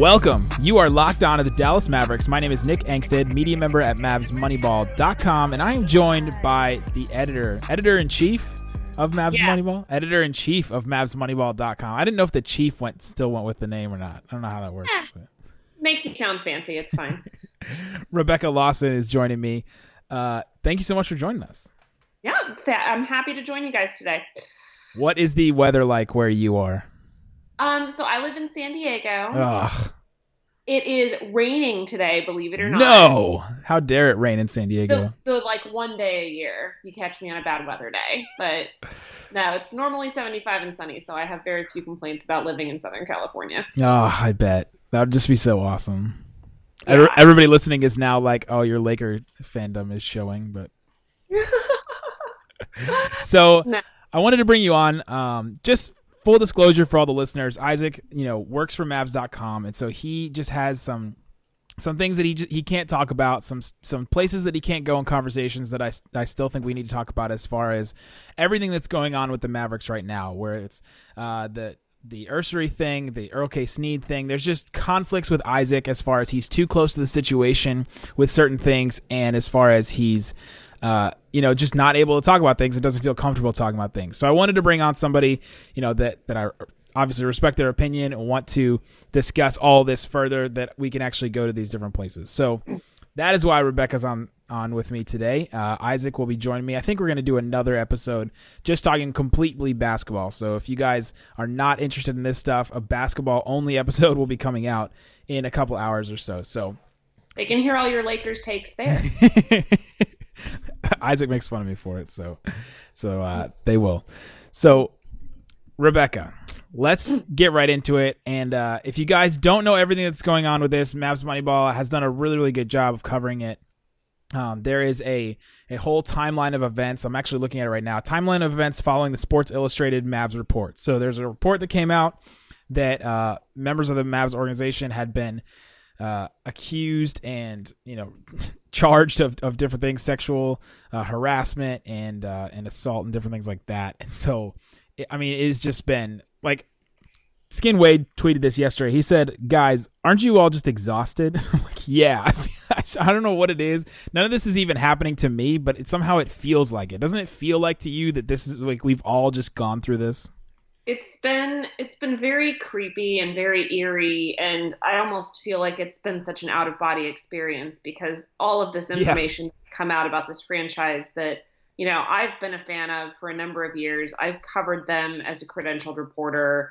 Welcome. You are locked on to the Dallas Mavericks. My name is Nick Angstadt, media member at MavsMoneyball.com, and I am joined by the editor, editor in chief of Mavs Yeah. Moneyball, editor in chief of MavsMoneyball.com. I didn't know if the chief went still went with the name or not. I don't know how that works. Eh. Makes me sound fancy. It's fine. Rebecca Lawson is joining me. Uh, thank you so much for joining us. yeah, I'm happy to join you guys today. What is the weather like where you are? Um, so I live in San Diego. Ugh. It is raining today, believe it or not. No! How dare it rain in San Diego? The, the like one day a year you catch me on a bad weather day, but no, it's normally 75 and sunny, so I have very few complaints about living in Southern California. Oh, I bet. That would just be so awesome. Yeah. Everybody listening is now like, oh, your Laker fandom is showing, but so No. I wanted to bring you on. Um, just full disclosure for all the listeners, Isaac, you know, works for Mavs.com, and so he just has some some things that he just, he can't talk about, some some places that he can't go in conversations that I I still think we need to talk about as far as everything that's going on with the Mavericks right now, where it's uh, the the Ussery thing, the Earl K. Sneed thing. There's just conflicts with Isaac as far as he's too close to the situation with certain things, and as far as he's uh, you know, just not able to talk about things and doesn't feel comfortable talking about things. So I wanted to bring on somebody, you know, that that I obviously respect their opinion and want to discuss all this further that we can actually go to these different places. So that is why Rebecca's on on with me today. Uh, Isaac will be joining me. I think we're going to do another episode just talking completely basketball. So if you guys are not interested in this stuff, a basketball only episode will be coming out in a couple hours or so. So They can hear all your Lakers takes there. Isaac makes fun of me for it, so so uh, they will. So Rebecca, let's get right into it. And uh, if you guys don't know everything that's going on with this, Mavs Moneyball has done a really really good job of covering it. Um, there is a a whole timeline of events. I'm actually looking at it right now. Timeline of events following the Sports Illustrated Mavs report. So there's a report that came out that uh, members of the Mavs organization had been uh, accused and you know charged of, of different things, sexual uh, harassment and uh, and assault and different things like that. And so, it, I mean, it's just been like Skin Wade tweeted this yesterday. He said, "Guys, aren't you all just exhausted?" I'm like, yeah. I don't know what it is. None of this is even happening to me, but it, somehow it feels like it. Doesn't it feel like to you that this is like we've all just gone through this? It's been it's been very creepy and very eerie and i almost feel like it's been such an out of body experience because all of this Yeah. information that's come out about this franchise that you know i've been a fan of for a number of years i've covered them as a credentialed reporter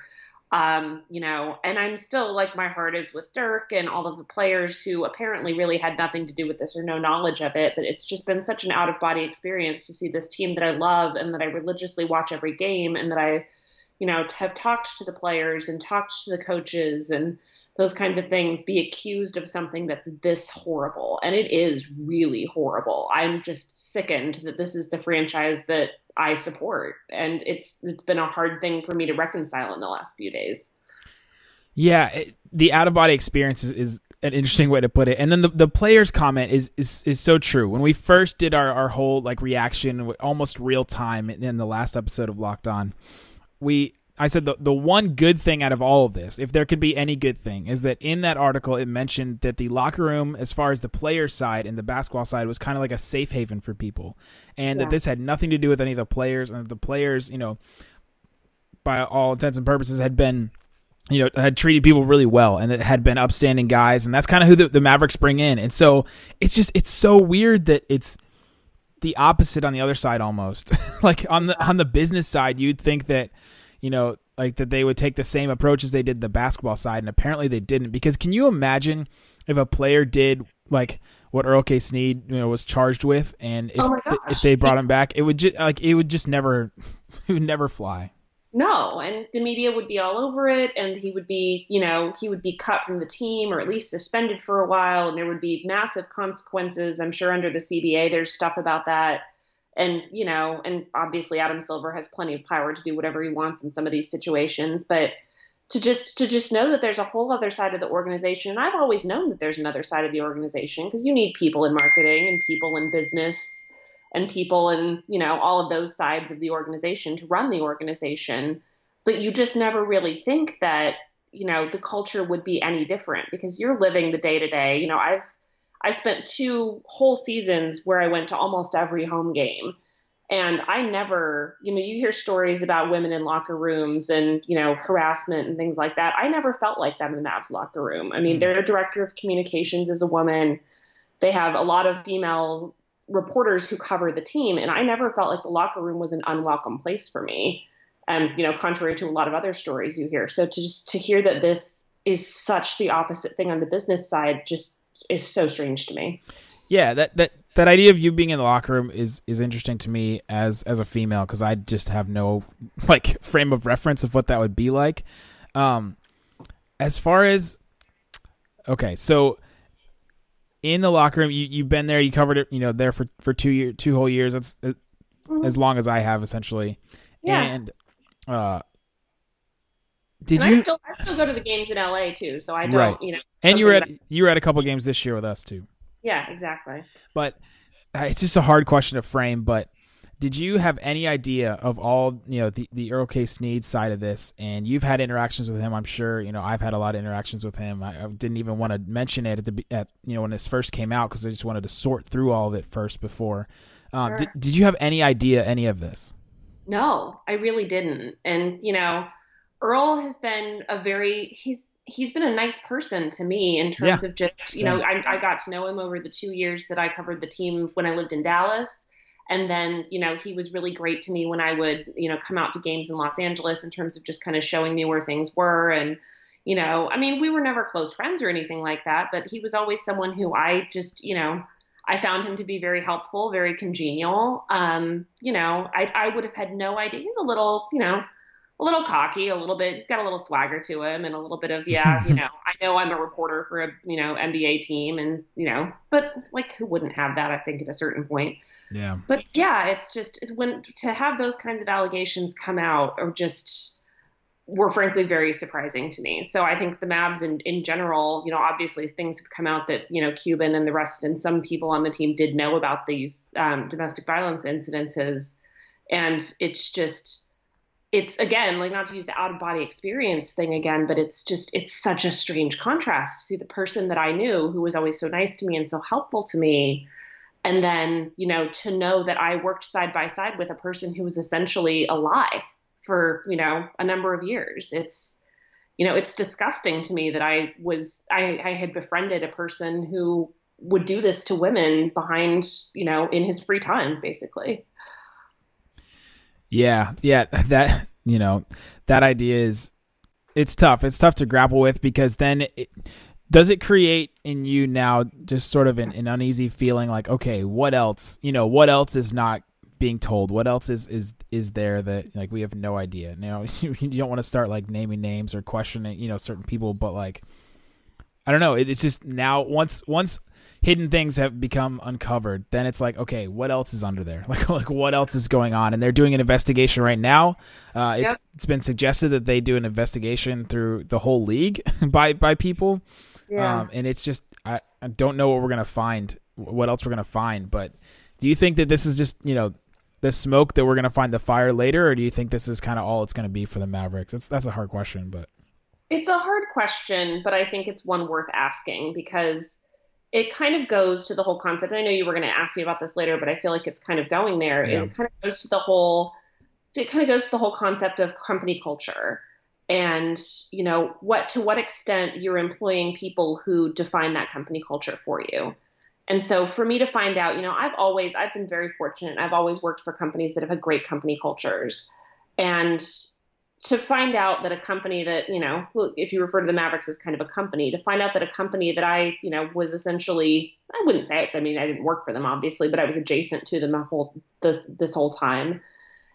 um, you know and i'm still like my heart is with dirk and all of the players who apparently really had nothing to do with this or no knowledge of it but it's just been such an out of body experience to see this team that i love and that i religiously watch every game and that i you know, have talked to the players and talked to the coaches and those kinds of things be accused of something that's this horrible. And it is really horrible. I'm just sickened that this is the franchise that I support. And it's it's been a hard thing for me to reconcile in the last few days. Yeah, it, the out of body experience is, is an interesting way to put it. And then the, the players comment is, is is so true. When we first did our, our whole like reaction almost real time in the last episode of Locked On, we I said the the one good thing out of all of this, if there could be any good thing, is that in that article it mentioned that the locker room, as far as the player side and the basketball side, was kind of like a safe haven for people, and that this had nothing to do with any of the players, and that the players, you know, by all intents and purposes, had been you know, had treated people really well and it had been upstanding guys. And that's kind of who the, the Mavericks bring in. And so it's just, it's so weird that it's the opposite on the other side almost. like on the, on the business side, you'd think that, you know, like that they would take the same approach as they did the basketball side. And apparently they didn't. Because can you imagine if a player did like what Earl K. Sneed, you know, was charged with and if, Oh if they brought him back, it would just, like, it would just never, it would never fly. No, and the media would be all over it, and he would be, you know, he would be cut from the team or at least suspended for a while, and there would be massive consequences. I'm sure under the CBA, there's stuff about that. And, you know, and obviously Adam Silver has plenty of power to do whatever he wants in some of these situations, but to just to just know that there's a whole other side of the organization. And I've always known that there's another side of the organization because you need people in marketing and people in business and people and you know all of those sides of the organization to run the organization but you just never really think that you know the culture would be any different because you're living the day to day you know i've i spent two whole seasons where i went to almost every home game and i never you know you hear stories about women in locker rooms and you know harassment and things like that i never felt like that in the mavs locker room i mean mm-hmm. their director of communications is a woman they have a lot of female reporters who cover the team, and I never felt like the locker room was an unwelcome place for me. And you know, contrary to a lot of other stories you hear. So to just to hear that this is such the opposite thing on the business side just is so strange to me. Yeah, that that that idea of you being in the locker room is is interesting to me as as a female because I just have no like frame of reference of what that would be like. Um, as far as okay, so in the locker room. You you've been there. You covered it. You know, there for for two year two whole years. That's uh, mm-hmm. as long as I have essentially. Yeah. And uh, did and you? I still I still go to the games in LA too. So I don't. Right. You know. And you were at that... you were at a couple games this year with us too. Yeah. Exactly. But uh, it's just a hard question to frame. But did you have any idea of all you know the the Earl K. Sneed side of this? And you've had interactions with him, I'm sure. You know, I've had a lot of interactions with him. I, I didn't even want to mention it at the at you know when this first came out because I just wanted to sort through all of it first before. Um, sure. did, did you have any idea any of this? No, I really didn't. And you know, Earl has been a very he's he's been a nice person to me in terms yeah. of just you know I, I got to know him over the two years that I covered the team when I lived in Dallas and then, you know, he was really great to me when I would, you know, come out to games in Los Angeles in terms of just kind of showing me where things were. And, you know, I mean, we were never close friends or anything like that, but he was always someone who I just, you know, I found him to be very helpful, very congenial. Um, you know, I, I would have had no idea. He's a little, you know, a little cocky, a little bit. He's got a little swagger to him, and a little bit of yeah, you know. I know I'm a reporter for a you know NBA team, and you know, but like who wouldn't have that? I think at a certain point. Yeah. But yeah, it's just when to have those kinds of allegations come out or just were frankly very surprising to me. So I think the Mavs in, in general, you know, obviously things have come out that, you know, Cuban and the rest and some people on the team did know about these um, domestic violence incidences. And it's just, it's again like not to use the out of body experience thing again but it's just it's such a strange contrast to see the person that i knew who was always so nice to me and so helpful to me. And then you know to know that i worked side by side with a person who was essentially a lie for you know a number of years. It's you know it's disgusting to me that i was i, I had befriended a person who would do this to women behind you know in his free time basically yeah, yeah, that you know, that idea is it's tough. It's tough to grapple with because then it, does it create in you now just sort of an, an uneasy feeling like, okay, what else? You know, what else is not being told? What else is is is there that like we have no idea? Know, you, you don't want to start like naming names or questioning, you know, certain people, but like I don't know. It, it's just now once once hidden things have become uncovered, then it's like, okay, what else is under there? Like, like what else is going on? And they're doing an investigation right now. Uh, it's yep. it's been suggested that they do an investigation through the whole league by by people. Yeah. Um, and it's just I, I don't know what we're gonna find, what else we're gonna find. But do you think that this is just you know the smoke that we're gonna find the fire later, or do you think this is kind of all it's gonna be for the Mavericks? That's that's a hard question, but it's a hard question, but I think it's one worth asking because it kind of goes to the whole concept. I know you were going to ask me about this later, but I feel like it's kind of going there. Yeah. It kind of goes to the whole, it kind of goes to the whole concept of company culture and, you know, what, to what extent you're employing people who define that company culture for you. And so for me to find out, you know, I've always, I've been very fortunate. I've always worked for companies that have had great company cultures. And to find out that a company that you know if you refer to the mavericks as kind of a company to find out that a company that i you know was essentially i wouldn't say it i mean i didn't work for them obviously but i was adjacent to them the whole this this whole time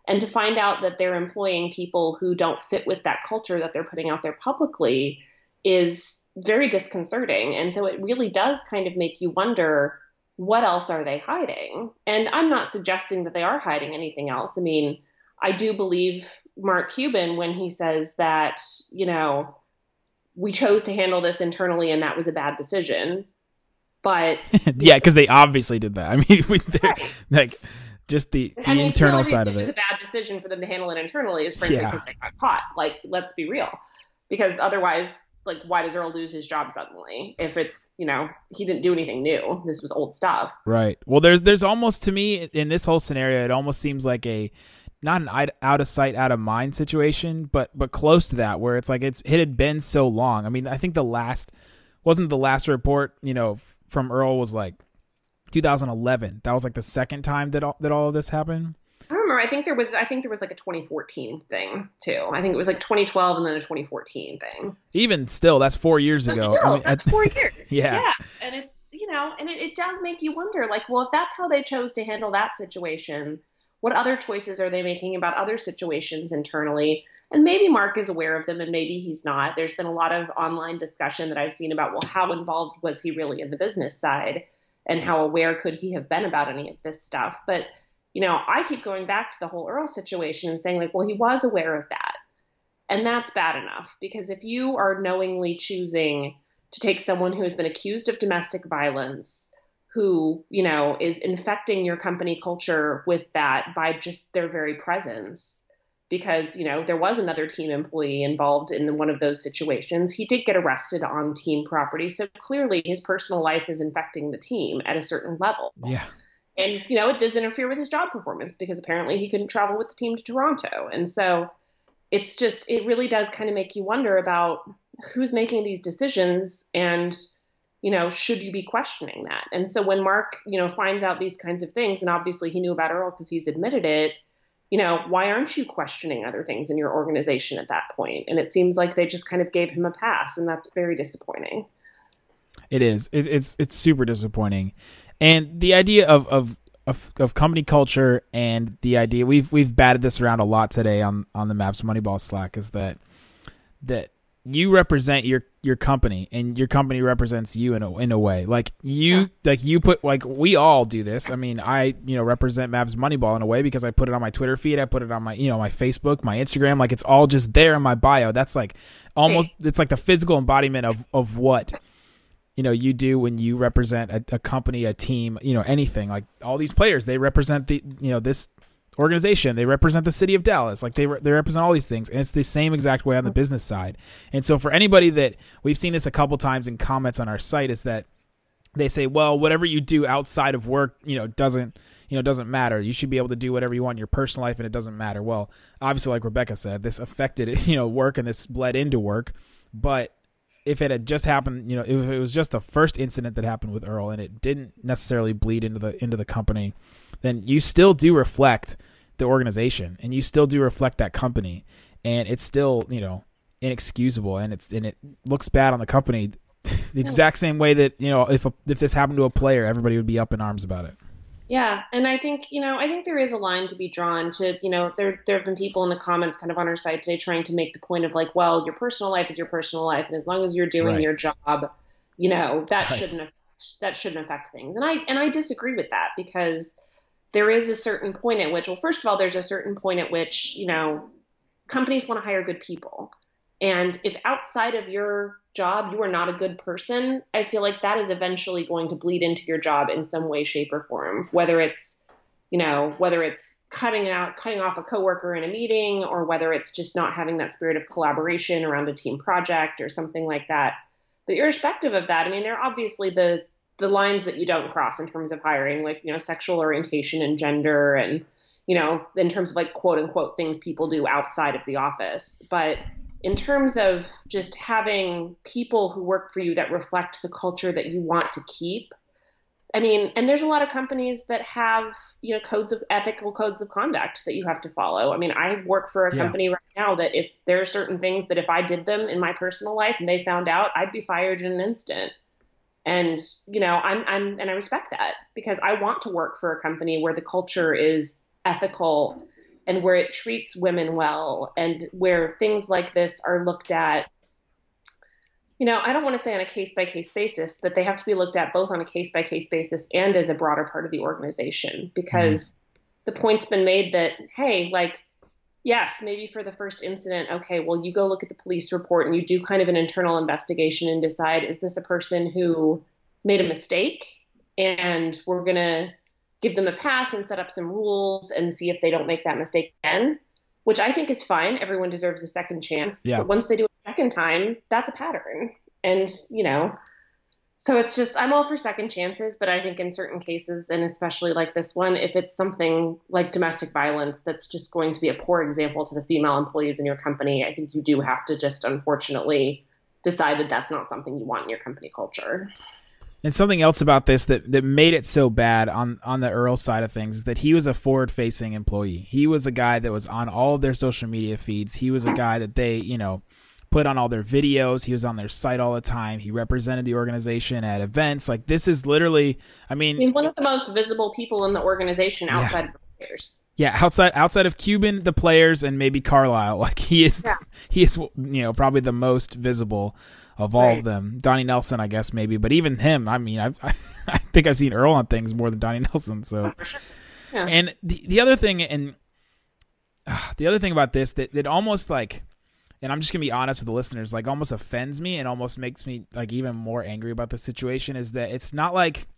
And to find out that they're employing people who don't fit with that culture that they're putting out there publicly is very disconcerting. And so it really does kind of make you wonder what else are they hiding? And I'm not suggesting that they are hiding anything else. I mean, I do believe Mark Cuban when he says that, you know, we chose to handle this internally and that was a bad decision. But yeah, because they obviously did that. I mean, we, right. like just the, the I mean, internal the side of it. It's a bad decision for them to handle it internally is frankly yeah. because they got caught. Like, let's be real, because otherwise, like, why does Earl lose his job suddenly? If it's you know he didn't do anything new, this was old stuff. Right. Well, there's there's almost to me in this whole scenario, it almost seems like a not an out of sight, out of mind situation, but but close to that, where it's like it's it had been so long. I mean, I think the last wasn't the last report, you know, from Earl was like 2011. That was like the second time that all, that all of this happened. I remember. I think there was. I think there was like a 2014 thing too. I think it was like 2012 and then a 2014 thing. Even still, that's four years but ago. Still, I mean, that's four years. yeah. Yeah, and it's you know, and it, it does make you wonder. Like, well, if that's how they chose to handle that situation, what other choices are they making about other situations internally? And maybe Mark is aware of them and maybe he's not. There's been a lot of online discussion that I've seen about, well, how involved was he really in the business side? And how aware could he have been about any of this stuff? But, you know, I keep going back to the whole Earl situation and saying, like, well, he was aware of that. And that's bad enough because if you are knowingly choosing to take someone who has been accused of domestic violence, who you know is infecting your company culture with that by just their very presence. Because you know there was another team employee involved in one of those situations. He did get arrested on team property. So clearly his personal life is infecting the team at a certain level. Yeah. And you know it does interfere with his job performance because apparently he couldn't travel with the team to toronto. And so it's just it really does kind of make you wonder about who's making these decisions and you know, should you be questioning that? And so when Mark, you know, finds out these kinds of things, and obviously he knew about Earl because he's admitted it, you know, why aren't you questioning other things in your organization at that point? And it seems like they just kind of gave him a pass, and that's very disappointing. It is. It, it's it's super disappointing, and the idea of, of of of company culture and the idea we've we've batted this around a lot today on on the Mavs Moneyball Slack is that that you represent your your company and your company represents you in a in a way. Like you yeah. like you put like we all do this. I mean i you know represent mavs moneyball in a way because i put it on my twitter feed. I put it on my you know my facebook my instagram. Like it's all just there in my bio. That's like almost it's like the physical embodiment of of what you know you do when you represent a, a company a team you know anything. Like all these players they represent the you know this organization. They represent the city of Dallas. Like they re- they represent all these things, and it's the same exact way on the mm-hmm. business side. And so for anybody that we've seen this a couple times in comments on our site is that they say, well, whatever you do outside of work, you know, doesn't you know doesn't matter. You should be able to do whatever you want in your personal life, and it doesn't matter. Well, obviously, like Rebecca said, this affected you know work, and this bled into work, but if it had just happened, you know, if it was just the first incident that happened with Earl and it didn't necessarily bleed into the into the company, then you still do reflect the organization and you still do reflect that company. And it's still you know inexcusable and it's and it looks bad on the company the exact same way that you know if a, if this happened to a player everybody would be up in arms about it. Yeah. And i think you know i think there is a line to be drawn to you know there there have been people in the comments kind of on our side today trying to make the point of like well your personal life is your personal life. And as long as you're doing right. your job you know that right. shouldn't that shouldn't affect things. And i and i disagree with that because there is a certain point at which, well, first of all, there's a certain point at which, you know, companies want to hire good people. And if outside of your job you are not a good person, I feel like that is eventually going to bleed into your job in some way, shape, or form. Whether it's, you know, whether it's cutting out, cutting off a coworker in a meeting, or whether it's just not having that spirit of collaboration around a team project or something like that. But irrespective of that, I mean, there are obviously the the lines that you don't cross in terms of hiring, like, you know, sexual orientation and gender and, you know, in terms of like quote unquote things people do outside of the office. But in terms of just having people who work for you that reflect the culture that you want to keep, I mean, and there's a lot of companies that have, you know, codes of ethical codes of conduct that you have to follow. I mean, I work for a yeah. company right now that if there are certain things that if I did them in my personal life and they found out, I'd be fired in an instant. And you know, I'm I'm and I respect that because I want to work for a company where the culture is ethical and where it treats women well and where things like this are looked at you know, I don't want to say on a case by case basis, but they have to be looked at both on a case by case basis and as a broader part of the organization because mm-hmm. the point's been made that, hey, like, yes, maybe for the first incident, okay, well, you go look at the police report and you do kind of an internal investigation and decide is this a person who made a mistake? And we're going to give them a pass and set up some rules and see if they don't make that mistake again, which I think is fine. Everyone deserves a second chance. Yeah. But once they do it a second time, that's a pattern. And, you know, so it's just I'm all for second chances, but I think in certain cases, and especially like this one, if it's something like domestic violence that's just going to be a poor example to the female employees in your company, I think you do have to just unfortunately decide that that's not something you want in your company culture. And something else about this that, that made it so bad on, on the Earl side of things is that he was a forward facing employee. He was a guy that was on all of their social media feeds. He was a guy that they, you know, put on all their videos. He was on their site all the time. He represented the organization at events. Like this is literally, I mean, he's one of the most visible people in the organization outside yeah. of the players. Yeah, outside outside of Cuban, the players, and maybe Carlisle, like he is, yeah. he is, you know, probably the most visible of all right. of them. Donnie Nelson, I guess maybe, but even him, I mean, I I think I've seen Earl on things more than Donnie Nelson. So, yeah. and the the other thing, and uh, the other thing about this that that almost like, and I'm just gonna be honest with the listeners, like almost offends me and almost makes me like even more angry about the situation is that it's not like,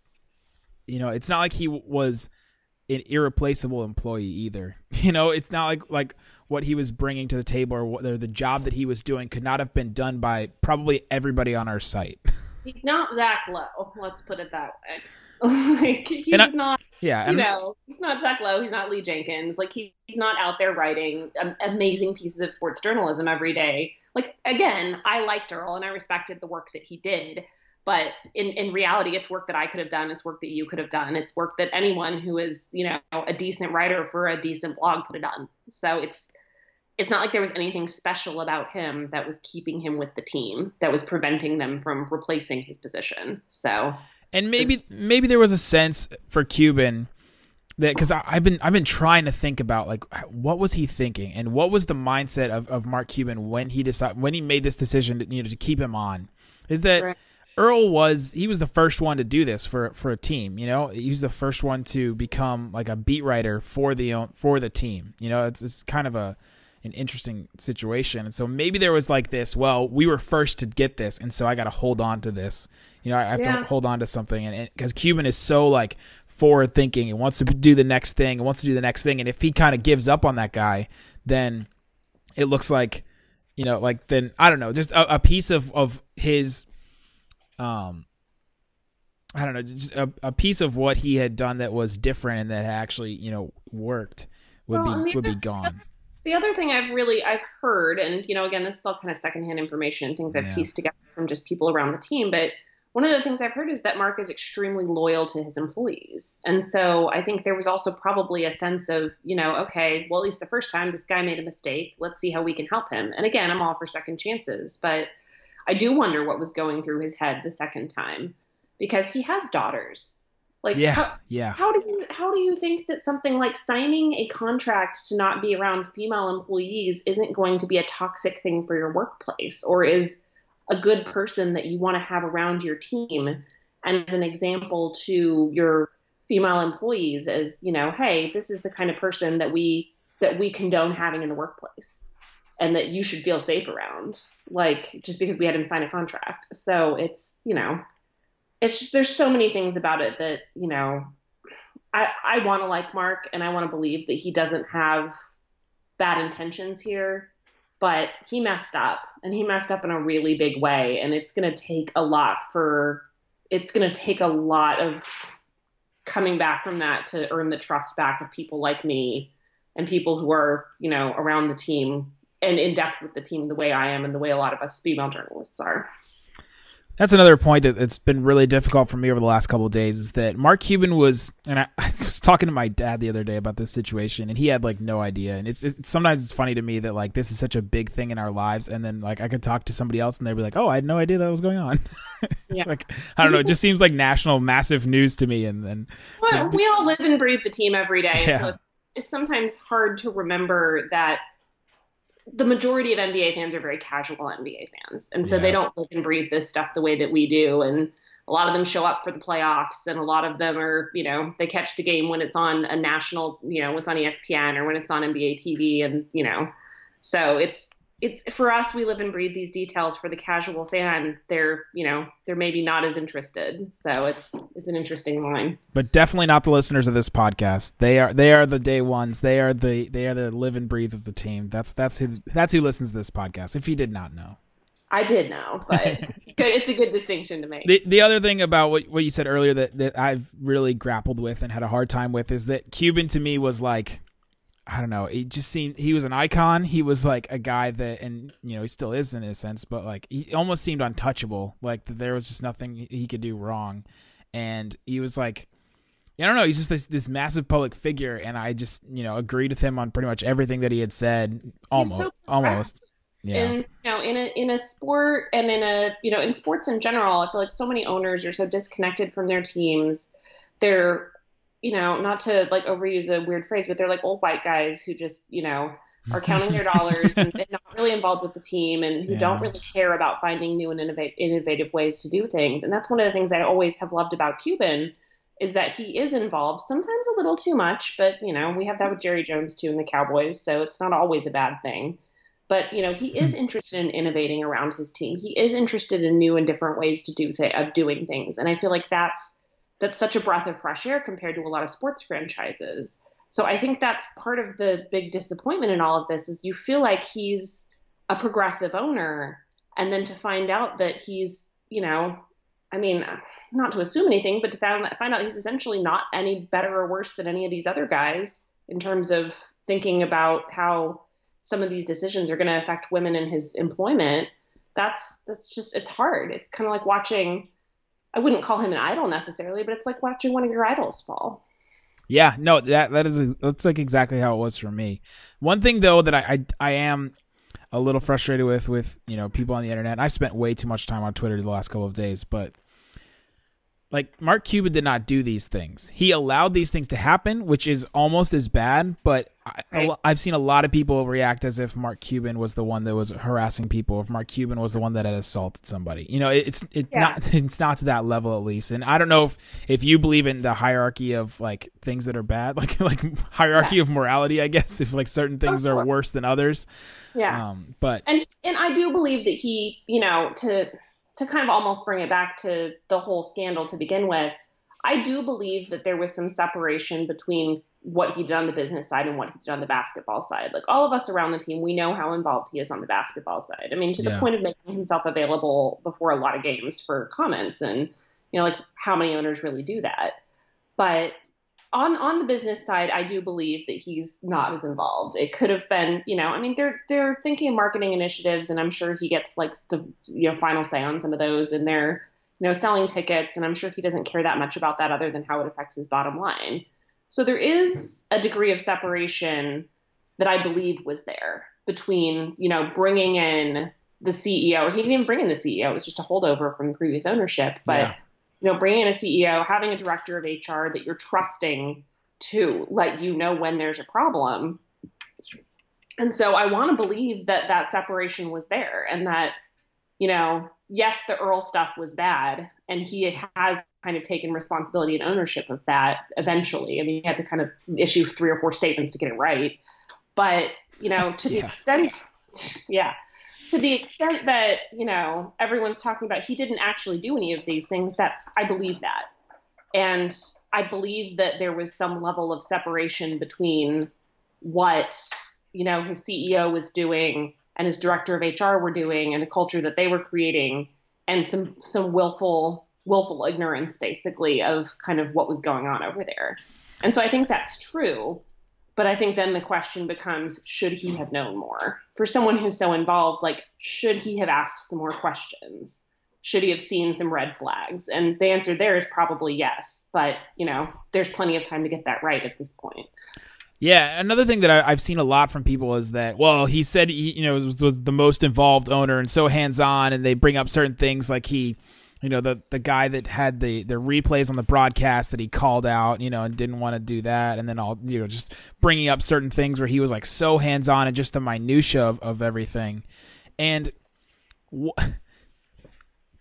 you know, it's not like he was an irreplaceable employee either. You know, it's not like like what he was bringing to the table or, what, or the job that he was doing could not have been done by probably everybody on our site. He's not Zach Lowe. Let's put it that way. like he's I, not. Yeah, you know, he's not Zach Lowe. He's not Lee Jenkins. Like he, he's not out there writing um, amazing pieces of sports journalism every day. Like again, I liked Earl and I respected the work that he did. But in, in reality, it's work that I could have done. It's work that you could have done. It's work that anyone who is, you know, a decent writer for a decent blog could have done. So it's it's not like there was anything special about him that was keeping him with the team that was preventing them from replacing his position. So and maybe maybe there was a sense for Cuban that because I've been I've been trying to think about like what was he thinking and what was the mindset of, of Mark Cuban when he decided when he made this decision to you know to keep him on is that right. Earl was he was the first one to do this for for a team. You know, he was the first one to become like a beat writer for the for the team. You know, it's it's kind of a an interesting situation. And so maybe there was like this. Well, we were first to get this, and so I got to hold on to this. You know, I have yeah. to hold on to something, and because Cuban is so like forward thinking and wants to do the next thing and wants to do the next thing, and if he kind of gives up on that guy, then it looks like you know, like then I don't know, just a, a piece of of his um I don't know, just a, a piece of what he had done that was different and that actually, you know, worked would well, be would be gone. The other thing I've really I've heard, and you know, again, this is all kind of secondhand information, and things I've yeah. pieced together from just people around the team, but one of the things I've heard is that Mark is extremely loyal to his employees. And so I think there was also probably a sense of, you know, okay, well, at least the first time this guy made a mistake, let's see how we can help him. And again, I'm all for second chances, but I do wonder what was going through his head the second time because he has daughters. Like yeah, how, yeah. How do you how do you think that something like signing a contract to not be around female employees isn't going to be a toxic thing for your workplace or is a good person that you want to have around your team and as an example to your female employees as, you know, hey, this is the kind of person that we that we condone having in the workplace and that you should feel safe around, like just because we had him sign a contract. So it's, you know, it's just there's so many things about it that, you know, I I want to like Mark and I want to believe that he doesn't have bad intentions here, but he messed up and he messed up in a really big way and it's going to take a lot for it's going to take a lot of coming back from that to earn the trust back of people like me and people who are, you know, around the team and in depth with the team the way I am and the way a lot of us female journalists are. That's another point that it's been really difficult for me over the last couple of days is that Mark Cuban was, and I, I, was talking to my dad the other day about this situation, and he had like no idea. And it's, it's, sometimes it's funny to me that like this is such a big thing in our lives, and then like I could talk to somebody else and they'd be like, "Oh, I had no idea that was going on." Yeah. like I don't know, it just seems like national, massive news to me. And then well, we all live and breathe the team every day, yeah. so it's sometimes hard to remember that the majority of NBA fans are very casual NBA fans, and so Yeah. they don't live and breathe this stuff the way that we do. And a lot of them show up for the playoffs, and a lot of them are, you know, they catch the game when it's on a national, you know, when it's on ESPN or when it's on NBA TV, and you know, so it's it's for us. We live and breathe these details. For the casual fan, they're, you know, they're maybe not as interested. So it's it's an interesting line. but definitely not the listeners of this podcast. They are they are the day ones. They are the they are the live and breathe of the team. That's that's who that's who listens to this podcast. If you did not know. I did know, but it's good. It's a good distinction to make. The the other thing about what what you said earlier that that I've really grappled with and had a hard time with is that Cuban to me was like I don't know, He just seemed he was an icon. He was like a guy that and you know, he still is in a sense, but like he almost seemed untouchable. Like there was just nothing he- could do wrong. And he was like I don't know. He's just this this massive public figure, and I just you know agreed with him on pretty much everything that he had said. Almost, so almost. Yeah. in you know in a in a sport and in a you know in sports in general i feel like so many owners are so disconnected from their teams they're you know not to like overuse a weird phrase but they're like old white guys who just you know are counting their dollars and, and not really involved with the team and who Yeah. don't really care about finding new and innovate, innovative ways to do things and that's one of the things i always have loved about cuban is that he is involved sometimes a little too much but you know we have that with jerry jones too in the cowboys so it's not always a bad thing but you know he is hmm. interested in innovating around his team. He is interested in new and different ways to do th- of doing things, and I feel like that's that's such a breath of fresh air compared to a lot of sports franchises. So I think that's part of the big disappointment in all of this is you feel like he's a progressive owner, and then to find out that he's you know, I mean, not to assume anything, but to find find out he's essentially not any better or worse than any of these other guys in terms of thinking about how some of these decisions are going to affect women in his employment that's that's just it's hard it's kind of like watching i wouldn't call him an idol necessarily but it's like watching one of your idols fall Yeah, no, that that is that's like exactly how it was for me. One thing though that I I, I am a little frustrated with with you know people on the internet. I've spent way too much time on Twitter the last couple of days, but like Mark Cuban did not do these things. He allowed these things to happen, which is almost as bad. But I, a I've seen a lot of people react as if Mark Cuban was the one that was harassing people, if Mark Cuban was the one that had assaulted somebody. You know, it, it's it Yeah. not it's not to that level at least. And I don't know if if you believe in the hierarchy of like things that are bad, like like hierarchy of morality, I guess. If like certain things are worse than others, yeah um, but and and i do believe that he you know to to kind of almost bring it back to the whole scandal to begin with i do believe that there was some separation between what he did on the business side and what he did on the basketball side. Like all of us around the team we know how involved he is on the basketball side. I mean to the Yeah. point of making himself available before a lot of games for comments and you know like how many owners really do that. But on on the business side, I do believe that he's not as involved. It could have been, you know, I mean, they're they're thinking marketing initiatives, and I'm sure he gets like the you know final say on some of those, and they're you know selling tickets, and I'm sure he doesn't care that much about that other than how it affects his bottom line. So there is a degree of separation that I believe was there between you know bringing in the CEO, or he didn't even bring in the CEO; it was just a holdover from previous ownership, but Yeah. You know, bringing in a CEO, having a director of HR that you're trusting to let you know when there's a problem. And so I want to believe that that separation was there and that, you know, yes, the Earl stuff was bad and he has kind of taken responsibility and ownership of that eventually. I mean, he had to kind of issue three or four statements to get it right. But, you know, to the extent, yeah, to the extent that you know everyone's talking about he didn't actually do any of these things that's i believe that. And i believe that there was some level of separation between what you know his ceo was doing and his director of hr were doing and the culture that they were creating and some some willful willful ignorance basically of kind of what was going on over there. And so i think that's true but I think then the question becomes should he have known more? For someone who's so involved, like, should he have asked some more questions? Should he have seen some red flags? And the answer there is probably yes. But, you know, there's plenty of time to get that right at this point. Yeah, another thing that I, I've seen a lot from people is that, well, he said he, you know, was, was the most involved owner and so hands on, and they bring up certain things like he you know the the guy that had the the replays on the broadcast that he called out you know and didn't want to do that and then all you know just bringing up certain things where he was like so hands on and just the minutia of, of everything. And wh-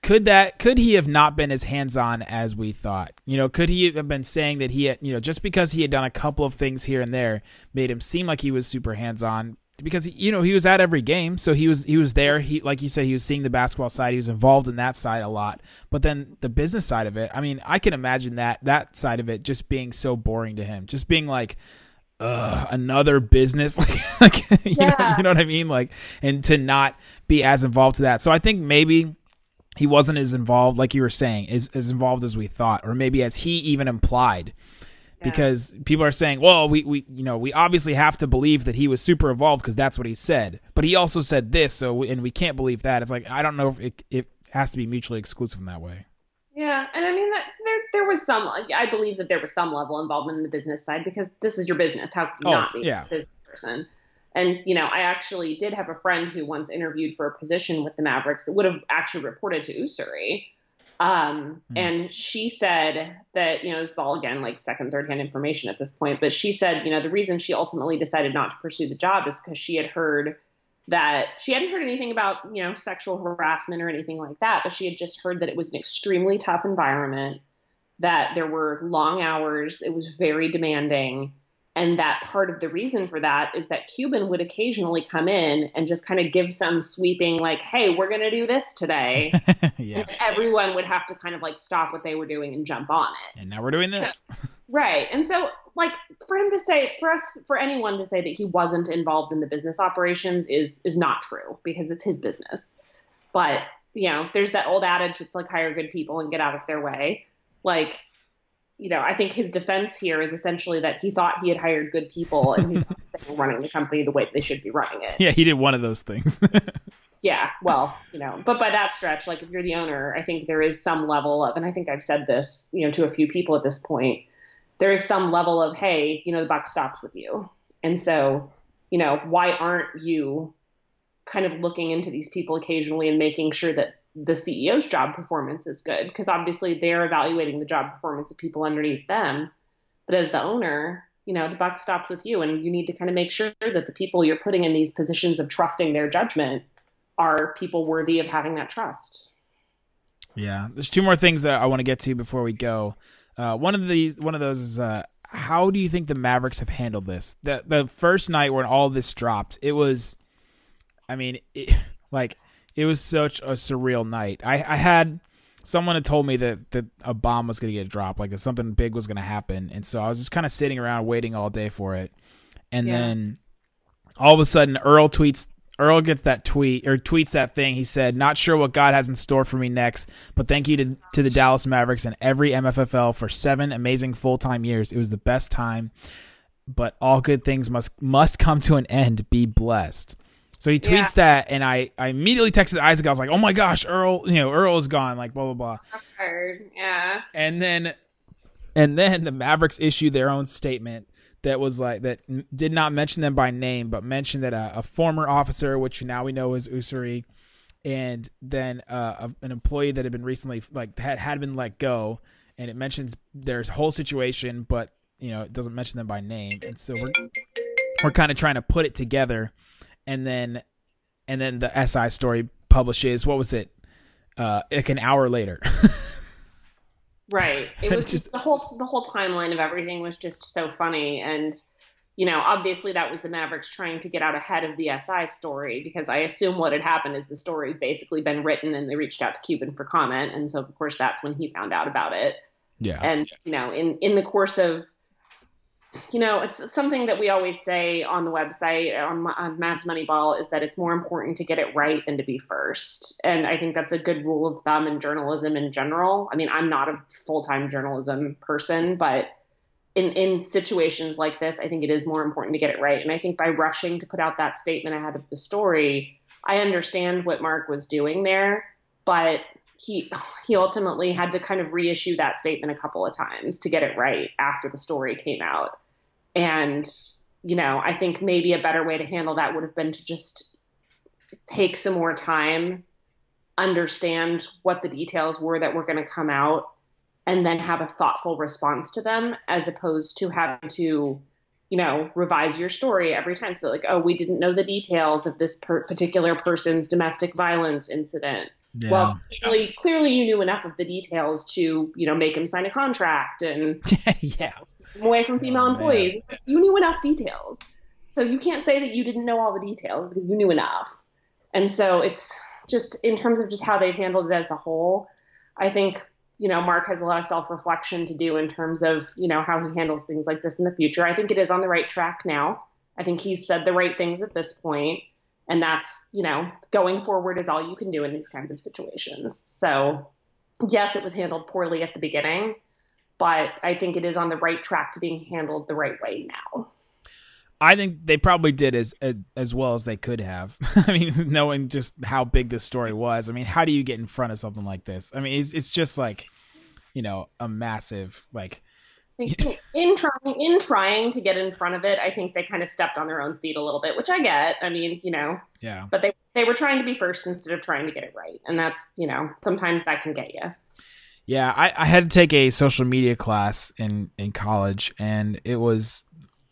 could that could he have not been as hands on as we thought? You know could he have been saying that he had you know just because he had done a couple of things here and there made him seem like he was super hands on because you know he was at every game, so he was he was there. He like you said, he was seeing the basketball side. He was involved in that side a lot. But then the business side of it, I mean, I can imagine that that side of it just being so boring to him, just being like. Ugh, another business like, like you, yeah. know, you know what I mean like and to not be as involved to that so I think maybe he wasn't as involved like you were saying as, as involved as we thought or maybe as he even implied because people are saying, well, we, we you know we obviously have to believe that he was super evolved because that's what he said, but he also said this, so and we can't believe that. It's like I don't know if it, it has to be mutually exclusive in that way. Yeah, and I mean that there there was some I believe that there was some level involvement in the business side because this is your business. How oh, not be yeah. a business person? And you know, I actually did have a friend who once interviewed for a position with the Mavericks that would have actually reported to Ussery um, mm. And she said that, you know, this is all again like second, third hand information at this point, but she said, you know, the reason she ultimately decided not to pursue the job is because she had heard that she hadn't heard anything about, you know, sexual harassment or anything like that, but she had just heard that it was an extremely tough environment, that there were long hours, it was very demanding, and that part of the reason for that is that Cuban would occasionally come in and just kind of give some sweeping, like, hey, we're going to do this today. yeah. And everyone would have to kind of like stop what they were doing and jump on it. And now we're doing this. So, right. And so, like, for him to say, for us, for anyone to say that he wasn't involved in the business operations is is not true because it's his business. But, you know, there's that old adage it's like hire good people and get out of their way. Like, you know, I think his defense here is essentially that he thought he had hired good people and he thought they were running the company the way they should be running it. Yeah, he did one of those things. yeah, well, you know, but by that stretch, like if you're the owner, I think there is some level of, and I think I've said this, you know, to a few people at this point, there is some level of, hey, you know, the buck stops with you. And so, you know, why aren't you kind of looking into these people occasionally and making sure that the CEO's job performance is good because obviously they're evaluating the job performance of people underneath them. But as the owner, you know, the buck stops with you and you need to kind of make sure that the people you're putting in these positions of trusting their judgment are people worthy of having that trust. Yeah, there's two more things that I want to get to before we go. Uh, one of these, one of those is uh, how do you think the Mavericks have handled this? The the first night when all this dropped, it was, I mean, it, like it was such a surreal night. I, I had someone had told me that, that a bomb was going to get dropped, like that something big was going to happen. And so I was just kind of sitting around waiting all day for it. And yeah. then all of a sudden, Earl tweets. Earl gets that tweet or tweets that thing. He said, "Not sure what God has in store for me next, but thank you to, to the Dallas Mavericks and every MFFL for seven amazing full time years. It was the best time, but all good things must must come to an end. Be blessed." So he tweets yeah. that, and I, I immediately texted Isaac. I was like, "Oh my gosh, Earl! You know, Earl is gone." Like blah blah blah. Heard. Yeah. And then, and then the Mavericks issued their own statement that was like that did not mention them by name, but mentioned that a, a former officer, which now we know is Ussery, and then uh, an employee that had been recently like had had been let go, and it mentions their whole situation, but you know it doesn't mention them by name, and so we're we're kind of trying to put it together and then and then the SI story publishes what was it? Uh, like an hour later. right. It was just, just the whole the whole timeline of everything was just so funny and you know, obviously that was the Mavericks trying to get out ahead of the SI story because I assume what had happened is the story had basically been written and they reached out to Cuban for comment. And so, of course, that's when he found out about it. Yeah. And, you know, in, in the course of you know, it's something that we always say on the website on, on Mavs Moneyball is that it's more important to get it right than to be first. And I think that's a good rule of thumb in journalism in general. I mean, I'm not a full time journalism person, but in, in situations like this, I think it is more important to get it right. And I think by rushing to put out that statement ahead of the story, I understand what Mark was doing there, but he he ultimately had to kind of reissue that statement a couple of times to get it right after the story came out. And, you know, I think maybe a better way to handle that would have been to just take some more time understand what the details were that were going to come out and then have a thoughtful response to them as opposed to having to you know revise your story every time. So like oh we didn't know the details of this per- particular person's domestic violence incident Yeah. well clearly clearly you knew enough of the details to you know make him sign a contract and yeah. away from female Oh, man. employees. You knew enough details. So you can't say that you didn't know all the details because you knew enough. And so it's just in terms of just how they've handled it as a whole, I think, you know, Mark has a lot of self reflection to do in terms of, you know, how he handles things like this in the future. I think it is on the right track now. I think he's said the right things at this point, And that's, you know, going forward is all you can do in these kinds of situations. So, yes, it was handled poorly at the beginning, but I think it is on the right track to being handled the right way now. I think they probably did as as well as they could have. I mean, knowing just how big this story was. I mean, how do you get in front of something like this? I mean, it's it's just like, you know, a massive like. In trying in trying to get in front of it, I think they kind of stepped on their own feet a little bit, which I get. I mean, you know, Yeah. but they they were trying to be first instead of trying to get it right, and that's you know sometimes that can get you. Yeah, I, I had to take a social media class in, in college, and it was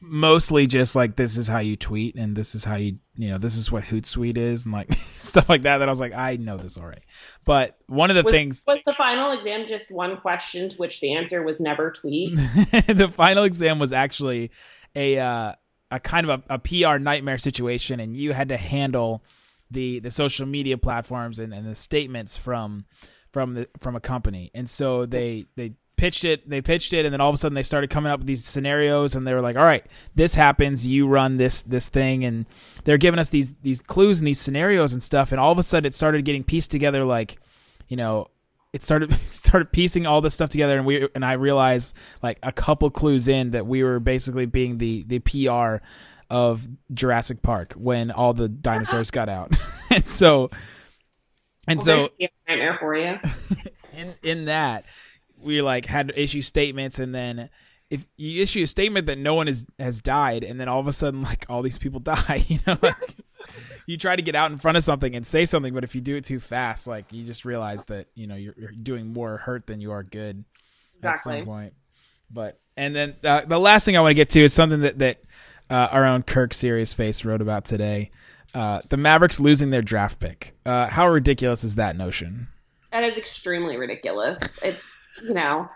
mostly just like this is how you tweet, and this is how you you know this is what Hootsuite is, and like stuff like that. That I was like, I know this already. But one of the Was, things, was the final exam just one question to which the answer was never tweet? the final exam was actually a uh, a kind of a, a PR nightmare situation, and you had to handle the the social media platforms and, and the statements from from the from a company. And so they they pitched it, they pitched it, and then all of a sudden they started coming up with these scenarios, and they were like, "All right, this happens, you run this this thing," and they're giving us these these clues and these scenarios and stuff, and all of a sudden it started getting pieced together like, you know, it started it started piecing all this stuff together and we and I realized like a couple clues in that we were basically being the the PR of Jurassic Park when all the dinosaurs got out. and so and Well, so nightmare for you. in in that we like had to issue statements and then if you issue a statement that no one has has died and then all of a sudden like all these people die, you know, like you try to get out in front of something and say something, but if you do it too fast, like you just realize that you know you're, you're doing more hurt than you are good at Exactly. some point. But and then uh, the last thing I want to get to is something that that uh, our own Kirk Serious Face wrote about today. Uh, the Mavericks losing their draft pick. Uh, how ridiculous is that notion? That is extremely ridiculous. It's you know,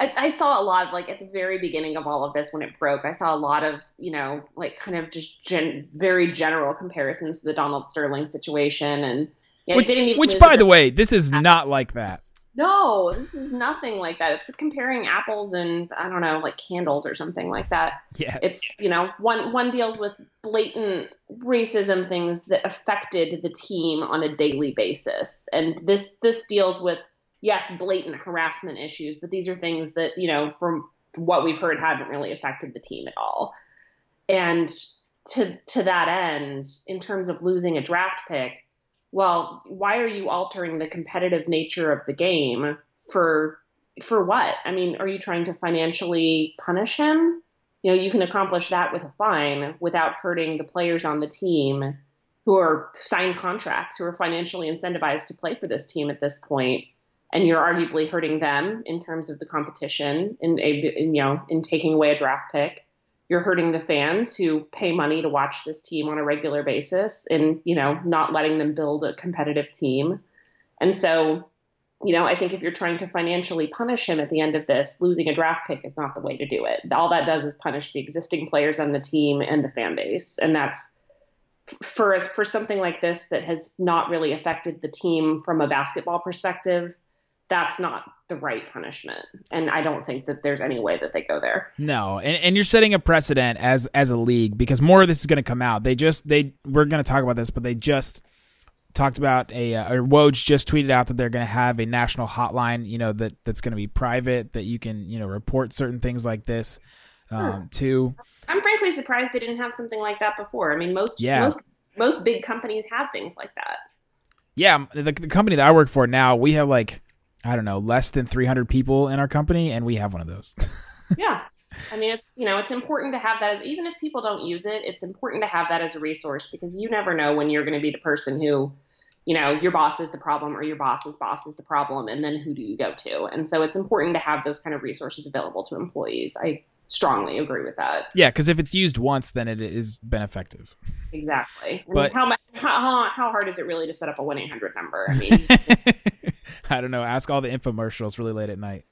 I, I saw a lot of like at the very beginning of all of this when it broke. I saw a lot of you know like kind of just gen, very general comparisons to the Donald Sterling situation, and yeah, which, didn't even which by the way, this is not like that. no, this is nothing like that. It's comparing apples and I don't know like candles or something like that. Yeah, It's you know one one deals with blatant racism things that affected the team on a daily basis, and this this deals with yes blatant harassment issues, but these are things that you know from what we've heard haven't really affected the team at all. And to to that end, in terms of losing a draft pick, well, why are you altering the competitive nature of the game for for what? I mean, are you trying to financially punish him? You know, you can accomplish that with a fine without hurting the players on the team who are signed contracts, who are financially incentivized to play for this team at this point, and you're arguably hurting them in terms of the competition in a in, you know in taking away a draft pick. You're hurting the fans who pay money to watch this team on a regular basis, and you know not letting them build a competitive team. And so, you know, I think if you're trying to financially punish him at the end of this, losing a draft pick is not the way to do it. All that does is punish the existing players on the team and the fan base, and that's for for something like this that has not really affected the team from a basketball perspective. That's not the right punishment, and I don't think that there's any way that they go there. no, and, and you're setting a precedent as as a league because more of this is going to come out. They just they we're going to talk about this, but they just talked about a uh, or Woj just tweeted out that they're going to have a national hotline, you know that that's going to be private that you can you know report certain things like this um, to. I'm frankly surprised they didn't have something like that before. I mean, most Yeah. most most big companies have things like that. Yeah, the, the company that I work for now, we have like I don't know less than 300 people in our company, and we have one of those. Yeah. I mean, it's, you know, it's important to have that. Even if people don't use it, it's important to have that as a resource because you never know when you're going to be the person who, you know, your boss is the problem or your boss's boss is the problem, and then who do you go to? And so it's important to have those kind of resources available to employees. I strongly agree with that. Yeah, because if it's used once, then it has been effective. Exactly. I But- mean, how? How, how hard is it really to set up a one eight hundred number? I mean, I don't know. Ask all the infomercials really late at night.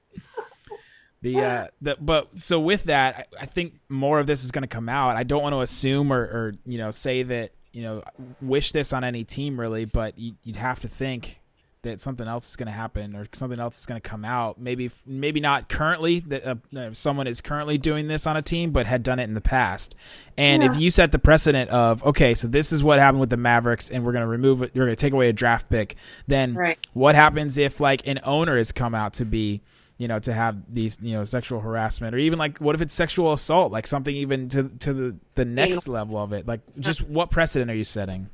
The uh, the but so with that, I, I think more of this is going to come out. I don't want to assume or, or you know say that you know wish this on any team really, but you, you'd have to think that something else is going to happen or something else is going to come out. Maybe maybe not currently that uh, uh, someone is currently doing this on a team, but had done it in the past. And if you set the precedent of okay, so this is what happened with the Mavericks, and we're going to remove it, we're going to take away a draft pick, then Right. what happens if like an owner has come out to be you know to have these you know sexual harassment or even like what if it's sexual assault like something even to to the the next level of it like just what precedent are you setting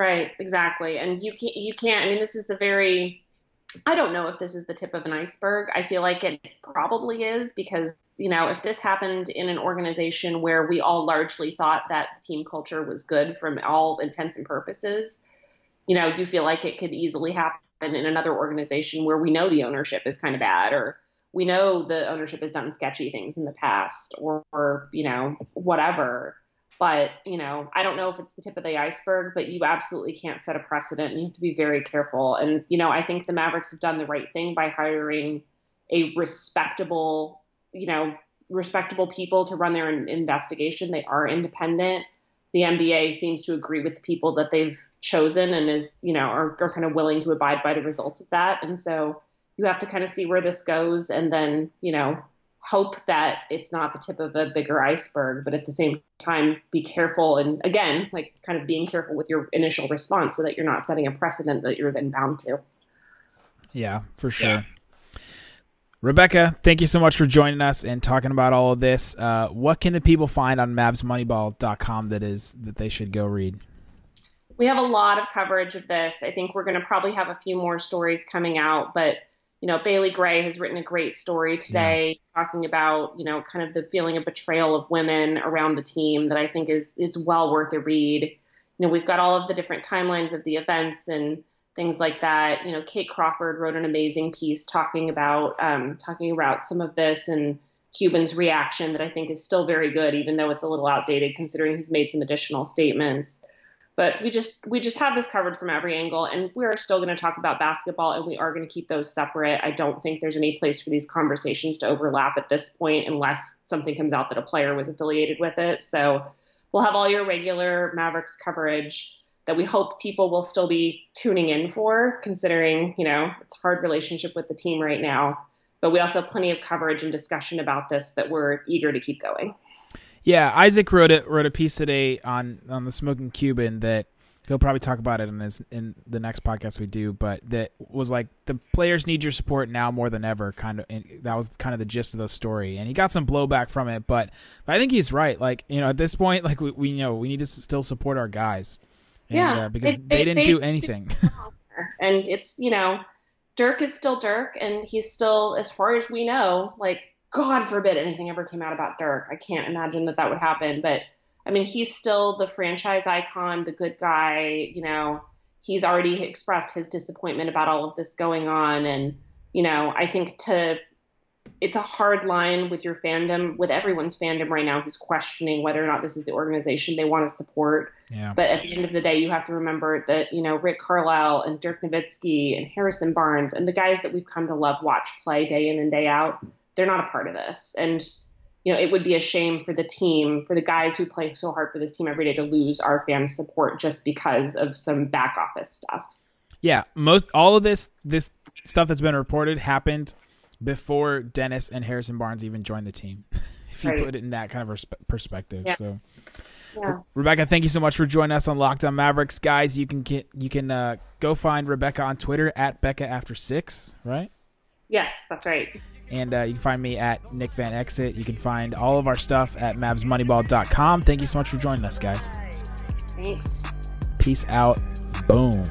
Right, exactly. And you can't, you can't, I mean, this is the very, I don't know if this is the tip of an iceberg. I feel like it probably is because, you know, if this happened in an organization where we all largely thought that team culture was good from all intents and purposes, you know, you feel like it could easily happen in another organization where we know the ownership is kind of bad or we know the ownership has done sketchy things in the past or, or you know, whatever but you know i don't know if it's the tip of the iceberg but you absolutely can't set a precedent. You have to be very careful. And you know i think the mavericks have done the right thing by hiring a respectable you know respectable people to run their investigation. They are independent. The nba seems to agree with the people that they've chosen and is you know are, are kind of willing to abide by the results of that. And so you have to kind of see where this goes and then you know hope that it's not the tip of a bigger iceberg, but at the same time, be careful and again, like kind of being careful with your initial response so that you're not setting a precedent that you're then bound to. yeah for sure rebecca thank you so much for joining us and talking about all of this uh, what can the people find on mavsmoneyball.com that is that they should go read We have a lot of coverage of this. I think we're going to probably have a few more stories coming out, but you know, Bailey Gray has written a great story today talking about, you know, kind of the feeling of betrayal of women around the team that I think is is well worth a read. You know, we've got all of the different timelines of the events and things like that. You know, Kate Crawford wrote an amazing piece talking about um, talking about some of this and Cuban's reaction that I think is still very good, even though it's a little outdated considering he's made some additional statements but we just we just have this covered from every angle and we're still going to talk about basketball and we are going to keep those separate. I don't think there's any place for these conversations to overlap at this point unless something comes out that a player was affiliated with it. So we'll have all your regular mavericks coverage that we hope people will still be tuning in for considering you know it's hard relationship with the team right now. But we also have plenty of coverage and discussion about this that we're eager to keep going Yeah, Isaac wrote it wrote a piece today on on the smoking Cuban that he'll probably talk about it in his in the next podcast we do. But that was like the players need your support now more than ever. Kind of, and that was kind of the gist of the story. And he got some blowback from it, but, but I think he's right. Like you know, at this point, like we, we you know we need to still support our guys. And, Yeah, uh, because they- they, they- didn't they- do anything. and it's you know dirk is still dirk and he's still as far as we know like god forbid anything ever came out about dirk. I can't imagine that that would happen but i mean he's still the franchise icon the good guy you know. He's already expressed his disappointment about all of this going on and you know i think to it's a hard line with your fandom with everyone's fandom right now who's questioning whether or not this is the organization they want to support. Yeah, but at the end of the day, you have to remember that, you know, Rick Carlisle and Dirk Nowitzki and Harrison Barnes and the guys that we've come to love watch play day in and day out, they're not a part of this. And, you know, it would be a shame for the team, for the guys who play so hard for this team every day to lose our fans' support just because of some back office stuff. yeah. Most all of this this stuff that's been reported happened before Dennis and Harrison Barnes even joined the team. if you Right. put it in that kind of perspective, Yeah. so. Yeah. Rebecca, thank you so much for joining us on Locked On Mavericks, guys. You can get you can uh, go find Rebecca on Twitter at Becca After Six, right? Yes, that's right. And uh, you can find me at Nick Van Exit. You can find all of our stuff at MavsMoneyball.com. Thank you so much for joining us, guys. Thanks. Peace out. Boom.